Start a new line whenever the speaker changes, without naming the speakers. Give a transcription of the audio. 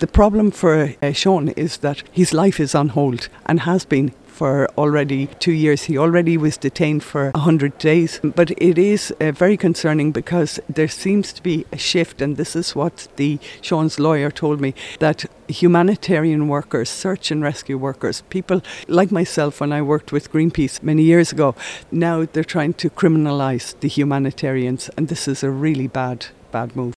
The problem for uh, Sean is that his life is on hold and has been for already two years. He already was detained for 100 days. But it is uh, very concerning because there seems to be a shift, and this is what the Sean's lawyer told me that humanitarian workers, search and rescue workers, people like myself when I worked with Greenpeace many years ago, now they're trying to criminalise the humanitarians, and this is a really bad, bad move.